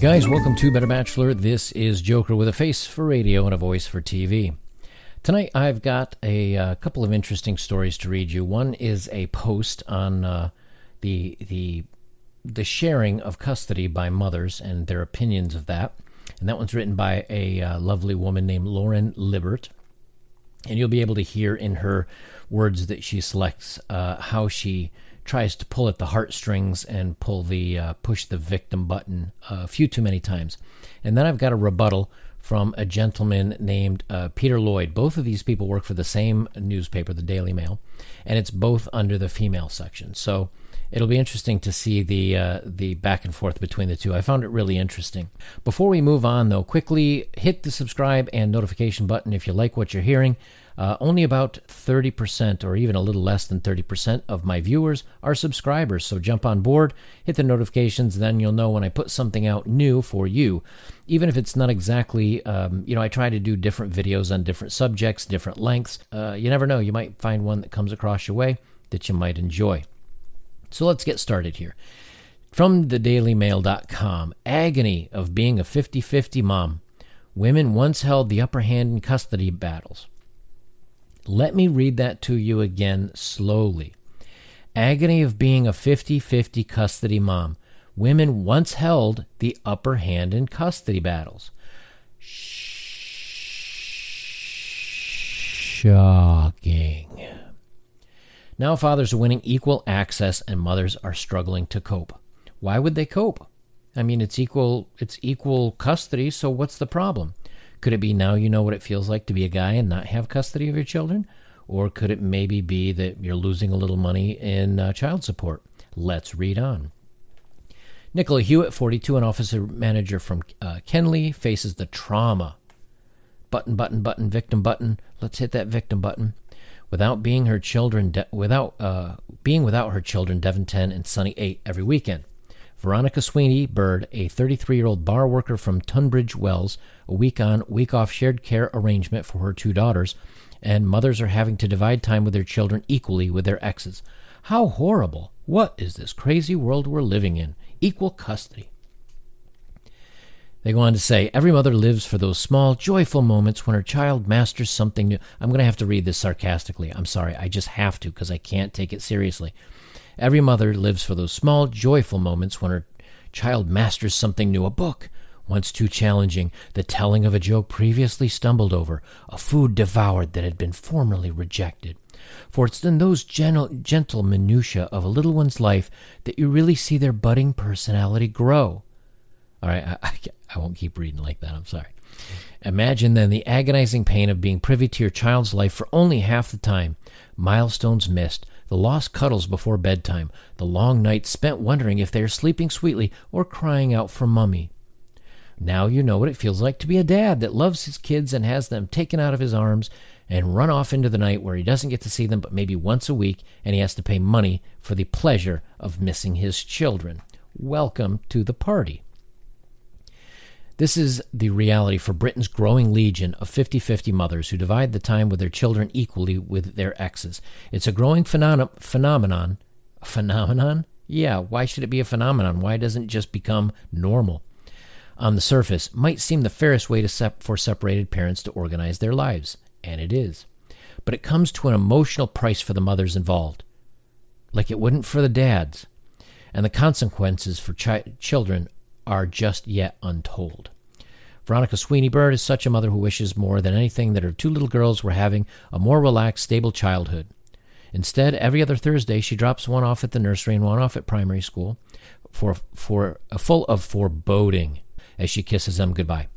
Guys, welcome to Better Bachelor. This is Joker with a face for radio and a voice for TV. Tonight, I've got a, uh, couple of interesting stories to read you. One is a post on uh, the the the sharing of custody by mothers and their opinions of that, and that one's written by a uh, lovely woman named Lauren Libbert, and you'll be able to hear in her words that she selects uh, how she tries to pull at the heartstrings and pull the uh, push the victim button a few too many times. And then I've got a rebuttal from a gentleman named uh, Peter Lloyd. Both of these people work for the same newspaper, the Daily Mail, and it's both under the female section. So it'll be interesting to see the uh, the back and forth between the two. I found it really interesting. Before we move on, though, quickly hit the subscribe and notification button if you like what you're hearing. Uh, only about 30%, or even a little less than 30%, of my viewers are subscribers. So jump on board, hit the notifications, then you'll know when I put something out new for you. Even if it's not exactly, um, you know, I try to do different videos on different subjects, different lengths. Uh, you never know, you might find one that comes across your way that you might enjoy. So let's get started here. From thedailymail.com Agony of being a 50 50 mom. Women once held the upper hand in custody battles. Let me read that to you again slowly. Agony of being a 50 50 custody mom. Women once held the upper hand in custody battles. Shocking. Now fathers are winning equal access and mothers are struggling to cope. Why would they cope? I mean, it's equal it's equal custody, so what's the problem? Could it be now you know what it feels like to be a guy and not have custody of your children? Or could it maybe be that you're losing a little money in uh, child support? Let's read on. Nicola Hewitt, 42, an officer manager from uh, Kenley, faces the trauma. Button, button, button, victim button. Let's hit that victim button. Without being her children, de- without uh, being without her children, Devon 10 and Sunny 8 every weekend. Veronica Sweeney Bird, a 33 year old bar worker from Tunbridge Wells, a week on, week off shared care arrangement for her two daughters, and mothers are having to divide time with their children equally with their exes. How horrible! What is this crazy world we're living in? Equal custody. They go on to say, every mother lives for those small, joyful moments when her child masters something new. I'm going to have to read this sarcastically. I'm sorry. I just have to because I can't take it seriously. Every mother lives for those small, joyful moments when her child masters something new a book, once too challenging, the telling of a joke previously stumbled over, a food devoured that had been formerly rejected. For it's in those gentle, gentle minutiae of a little one's life that you really see their budding personality grow. All right, I, I, I won't keep reading like that. I'm sorry. Imagine then the agonizing pain of being privy to your child's life for only half the time, milestones missed, the lost cuddles before bedtime, the long nights spent wondering if they are sleeping sweetly or crying out for mummy. Now you know what it feels like to be a dad that loves his kids and has them taken out of his arms and run off into the night where he doesn't get to see them but maybe once a week and he has to pay money for the pleasure of missing his children. Welcome to the party. This is the reality for Britain's growing legion of 50 50 mothers who divide the time with their children equally with their exes. It's a growing phenom- phenomenon. Phenomenon? Yeah, why should it be a phenomenon? Why doesn't it just become normal? On the surface, might seem the fairest way sep- for separated parents to organize their lives, and it is. But it comes to an emotional price for the mothers involved, like it wouldn't for the dads. And the consequences for chi- children are just yet untold. Veronica Sweeney Bird is such a mother who wishes more than anything that her two little girls were having a more relaxed, stable childhood. Instead, every other Thursday, she drops one off at the nursery and one off at primary school for, for full of foreboding as she kisses them goodbye.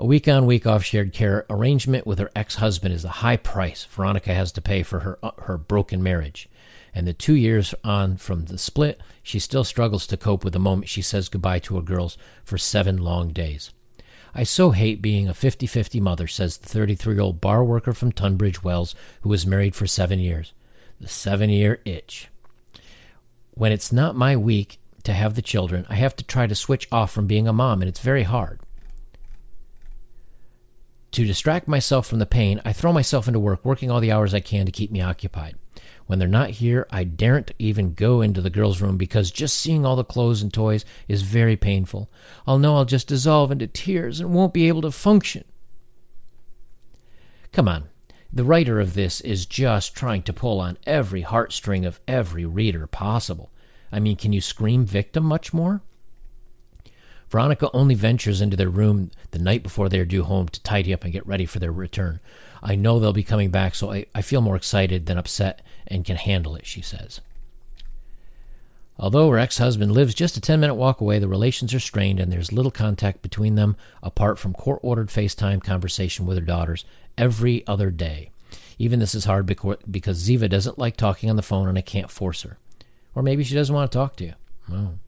A week on, week off shared care arrangement with her ex husband is a high price Veronica has to pay for her, uh, her broken marriage and the two years on from the split, she still struggles to cope with the moment she says goodbye to her girls for seven long days. I so hate being a 50 50 mother, says the 33 year old bar worker from Tunbridge Wells who was married for seven years. The seven year itch. When it's not my week to have the children, I have to try to switch off from being a mom, and it's very hard. To distract myself from the pain, I throw myself into work, working all the hours I can to keep me occupied. When they're not here, I daren't even go into the girls' room because just seeing all the clothes and toys is very painful. I'll know I'll just dissolve into tears and won't be able to function. Come on. The writer of this is just trying to pull on every heartstring of every reader possible. I mean, can you scream victim much more? Veronica only ventures into their room the night before they are due home to tidy up and get ready for their return. I know they'll be coming back, so I, I feel more excited than upset and can handle it, she says. Although her ex husband lives just a 10 minute walk away, the relations are strained and there's little contact between them apart from court ordered FaceTime conversation with her daughters every other day. Even this is hard because Ziva doesn't like talking on the phone and I can't force her. Or maybe she doesn't want to talk to you. Well,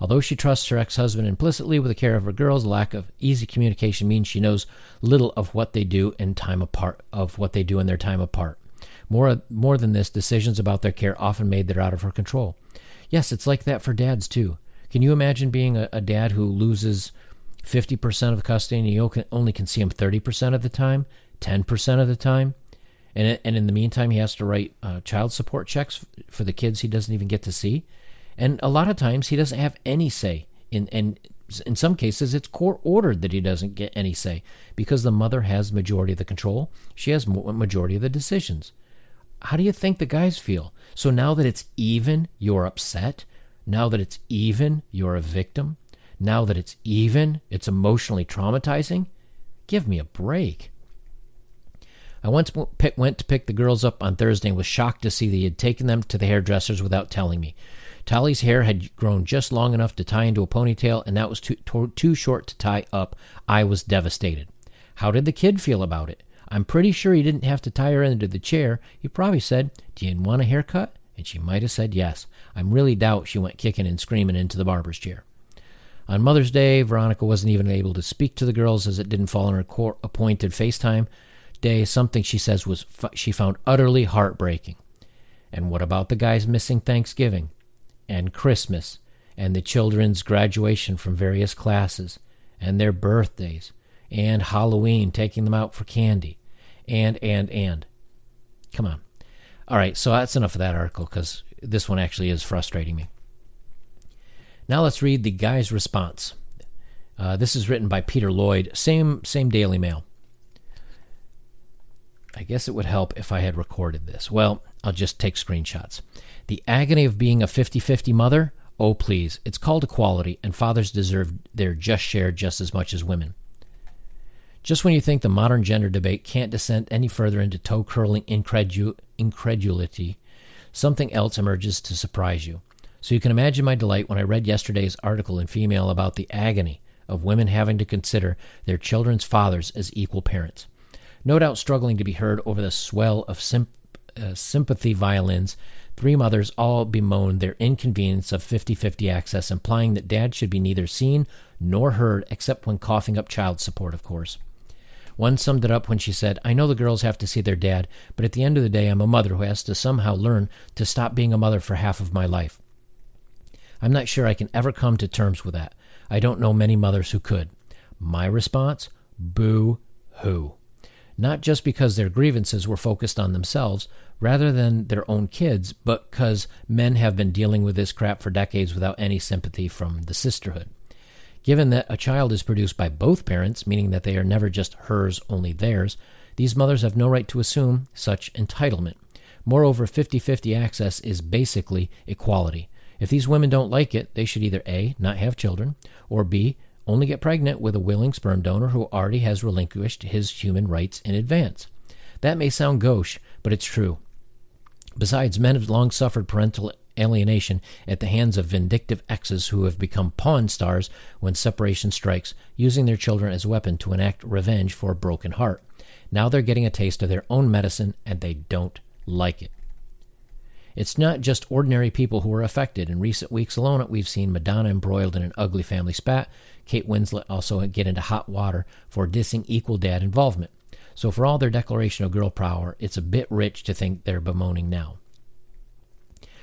Although she trusts her ex husband implicitly with the care of her girls, lack of easy communication means she knows little of what they do in time apart of what they do in their time apart. More more than this, decisions about their care often made that are out of her control. Yes, it's like that for dads too. Can you imagine being a, a dad who loses 50% of custody and you only can see him 30% of the time, 10% of the time? And, and in the meantime, he has to write uh, child support checks for the kids he doesn't even get to see. And a lot of times he doesn't have any say in and in some cases it's court ordered that he doesn't get any say because the mother has majority of the control. She has majority of the decisions. How do you think the guys feel? So now that it's even, you're upset. Now that it's even, you're a victim. Now that it's even, it's emotionally traumatizing. Give me a break. I once went to pick the girls up on Thursday and was shocked to see that he had taken them to the hairdressers without telling me. Tally's hair had grown just long enough to tie into a ponytail, and that was too, too short to tie up. I was devastated. How did the kid feel about it? I'm pretty sure he didn't have to tie her into the chair. He probably said, Do you want a haircut? And she might have said yes. I really doubt she went kicking and screaming into the barber's chair. On Mother's Day, Veronica wasn't even able to speak to the girls as it didn't fall on her court appointed FaceTime day, something she says was she found utterly heartbreaking. And what about the guys missing Thanksgiving? And Christmas and the children's graduation from various classes and their birthdays and Halloween, taking them out for candy and, and, and. Come on. All right, so that's enough of that article because this one actually is frustrating me. Now let's read the guy's response. Uh, this is written by Peter Lloyd, same same Daily Mail. I guess it would help if I had recorded this. Well, I'll just take screenshots. The agony of being a 50 50 mother? Oh, please. It's called equality, and fathers deserve their just share just as much as women. Just when you think the modern gender debate can't descend any further into toe curling incredu- incredulity, something else emerges to surprise you. So you can imagine my delight when I read yesterday's article in Femail about the agony of women having to consider their children's fathers as equal parents. No doubt struggling to be heard over the swell of sim- uh, sympathy violins Three mothers all bemoaned their inconvenience of 50 50 access, implying that dad should be neither seen nor heard except when coughing up child support, of course. One summed it up when she said, I know the girls have to see their dad, but at the end of the day, I'm a mother who has to somehow learn to stop being a mother for half of my life. I'm not sure I can ever come to terms with that. I don't know many mothers who could. My response? Boo hoo. Not just because their grievances were focused on themselves, rather than their own kids, but because men have been dealing with this crap for decades without any sympathy from the sisterhood. Given that a child is produced by both parents, meaning that they are never just hers, only theirs, these mothers have no right to assume such entitlement. Moreover, 50 50 access is basically equality. If these women don't like it, they should either A, not have children, or B, only get pregnant with a willing sperm donor who already has relinquished his human rights in advance. That may sound gauche, but it's true. Besides, men have long suffered parental alienation at the hands of vindictive exes who have become pawn stars when separation strikes, using their children as weapon to enact revenge for a broken heart. Now they're getting a taste of their own medicine and they don't like it. It's not just ordinary people who are affected. In recent weeks alone, we've seen Madonna embroiled in an ugly family spat. Kate Winslet also get into hot water for dissing equal dad involvement. So, for all their declaration of girl power, it's a bit rich to think they're bemoaning now.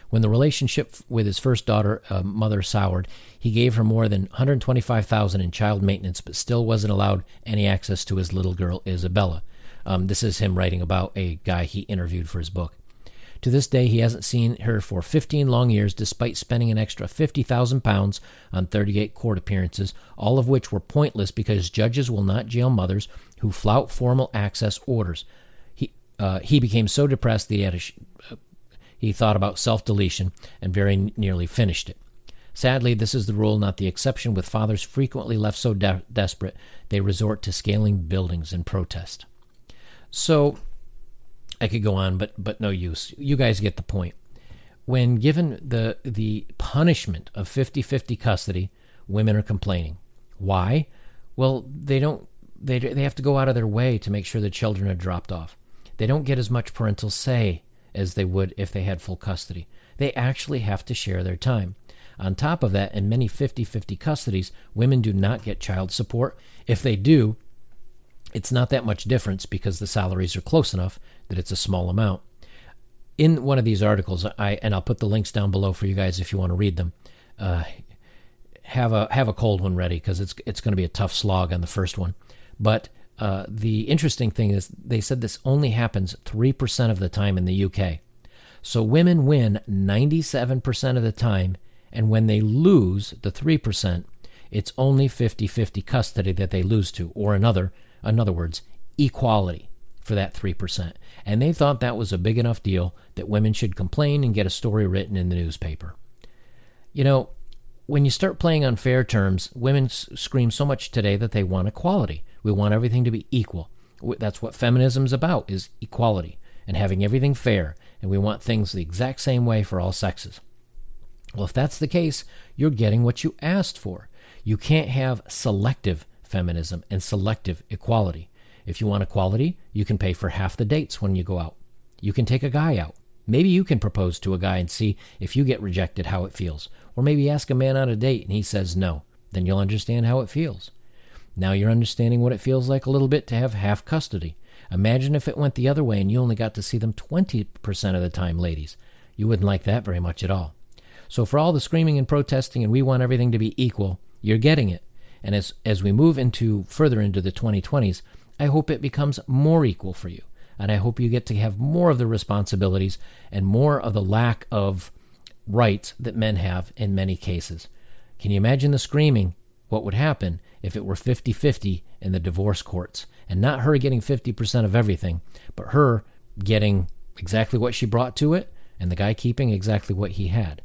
When the relationship with his first daughter, uh, mother, soured, he gave her more than 125,000 in child maintenance, but still wasn't allowed any access to his little girl, Isabella. Um, this is him writing about a guy he interviewed for his book. To this day, he hasn't seen her for 15 long years, despite spending an extra 50,000 pounds on 38 court appearances, all of which were pointless because judges will not jail mothers who flout formal access orders. He uh, he became so depressed that he had sh- uh, he thought about self deletion and very nearly finished it. Sadly, this is the rule, not the exception, with fathers frequently left so de- desperate they resort to scaling buildings in protest. So, I could go on, but but no use. You guys get the point. When given the the punishment of 50-50 custody, women are complaining. Why? Well, they don't they they have to go out of their way to make sure the children are dropped off. They don't get as much parental say as they would if they had full custody. They actually have to share their time. On top of that, in many 50 50 custodies, women do not get child support. If they do, it's not that much difference because the salaries are close enough that it's a small amount. In one of these articles, I and I'll put the links down below for you guys if you want to read them. Uh, have a have a cold one ready because it's it's going to be a tough slog on the first one. But uh, the interesting thing is they said this only happens three percent of the time in the UK. So women win ninety seven percent of the time, and when they lose the three percent, it's only 50-50 custody that they lose to, or another, in other words, equality for that 3%. And they thought that was a big enough deal that women should complain and get a story written in the newspaper. You know, when you start playing on fair terms, women scream so much today that they want equality. We want everything to be equal. That's what feminism is about is equality and having everything fair, and we want things the exact same way for all sexes. Well, if that's the case, you're getting what you asked for. You can't have selective feminism and selective equality. If you want equality, you can pay for half the dates when you go out. You can take a guy out. Maybe you can propose to a guy and see if you get rejected how it feels. Or maybe ask a man on a date and he says no. Then you'll understand how it feels. Now you're understanding what it feels like a little bit to have half custody. Imagine if it went the other way and you only got to see them 20% of the time, ladies. You wouldn't like that very much at all. So, for all the screaming and protesting and we want everything to be equal, you're getting it. And as, as we move into further into the 2020s, I hope it becomes more equal for you. And I hope you get to have more of the responsibilities and more of the lack of rights that men have in many cases. Can you imagine the screaming? What would happen if it were 50 50 in the divorce courts? And not her getting 50% of everything, but her getting exactly what she brought to it and the guy keeping exactly what he had.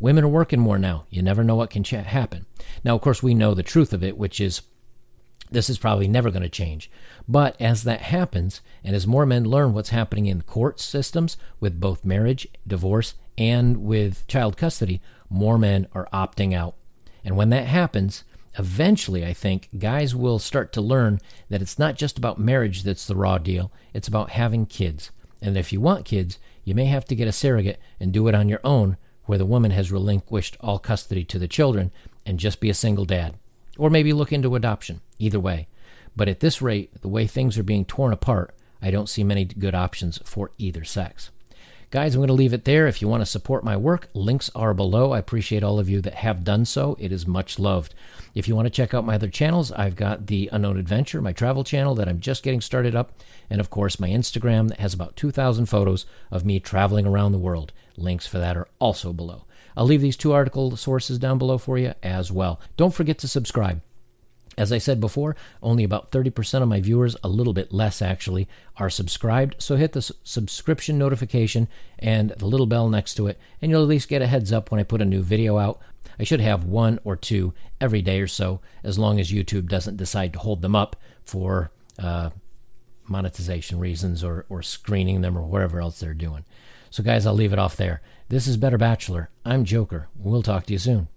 Women are working more now. You never know what can ch- happen. Now, of course, we know the truth of it, which is this is probably never going to change. But as that happens, and as more men learn what's happening in court systems with both marriage, divorce, and with child custody, more men are opting out. And when that happens, eventually, I think guys will start to learn that it's not just about marriage that's the raw deal, it's about having kids. And if you want kids, you may have to get a surrogate and do it on your own, where the woman has relinquished all custody to the children and just be a single dad or maybe look into adoption. Either way. But at this rate, the way things are being torn apart, I don't see many good options for either sex. Guys, I'm going to leave it there. If you want to support my work, links are below. I appreciate all of you that have done so. It is much loved. If you want to check out my other channels, I've got the Unknown Adventure, my travel channel that I'm just getting started up, and of course, my Instagram that has about 2,000 photos of me traveling around the world. Links for that are also below. I'll leave these two article sources down below for you as well. Don't forget to subscribe. As I said before, only about 30% of my viewers, a little bit less actually, are subscribed. So hit the subscription notification and the little bell next to it, and you'll at least get a heads up when I put a new video out. I should have one or two every day or so, as long as YouTube doesn't decide to hold them up for uh, monetization reasons or, or screening them or whatever else they're doing. So, guys, I'll leave it off there. This is Better Bachelor. I'm Joker. We'll talk to you soon.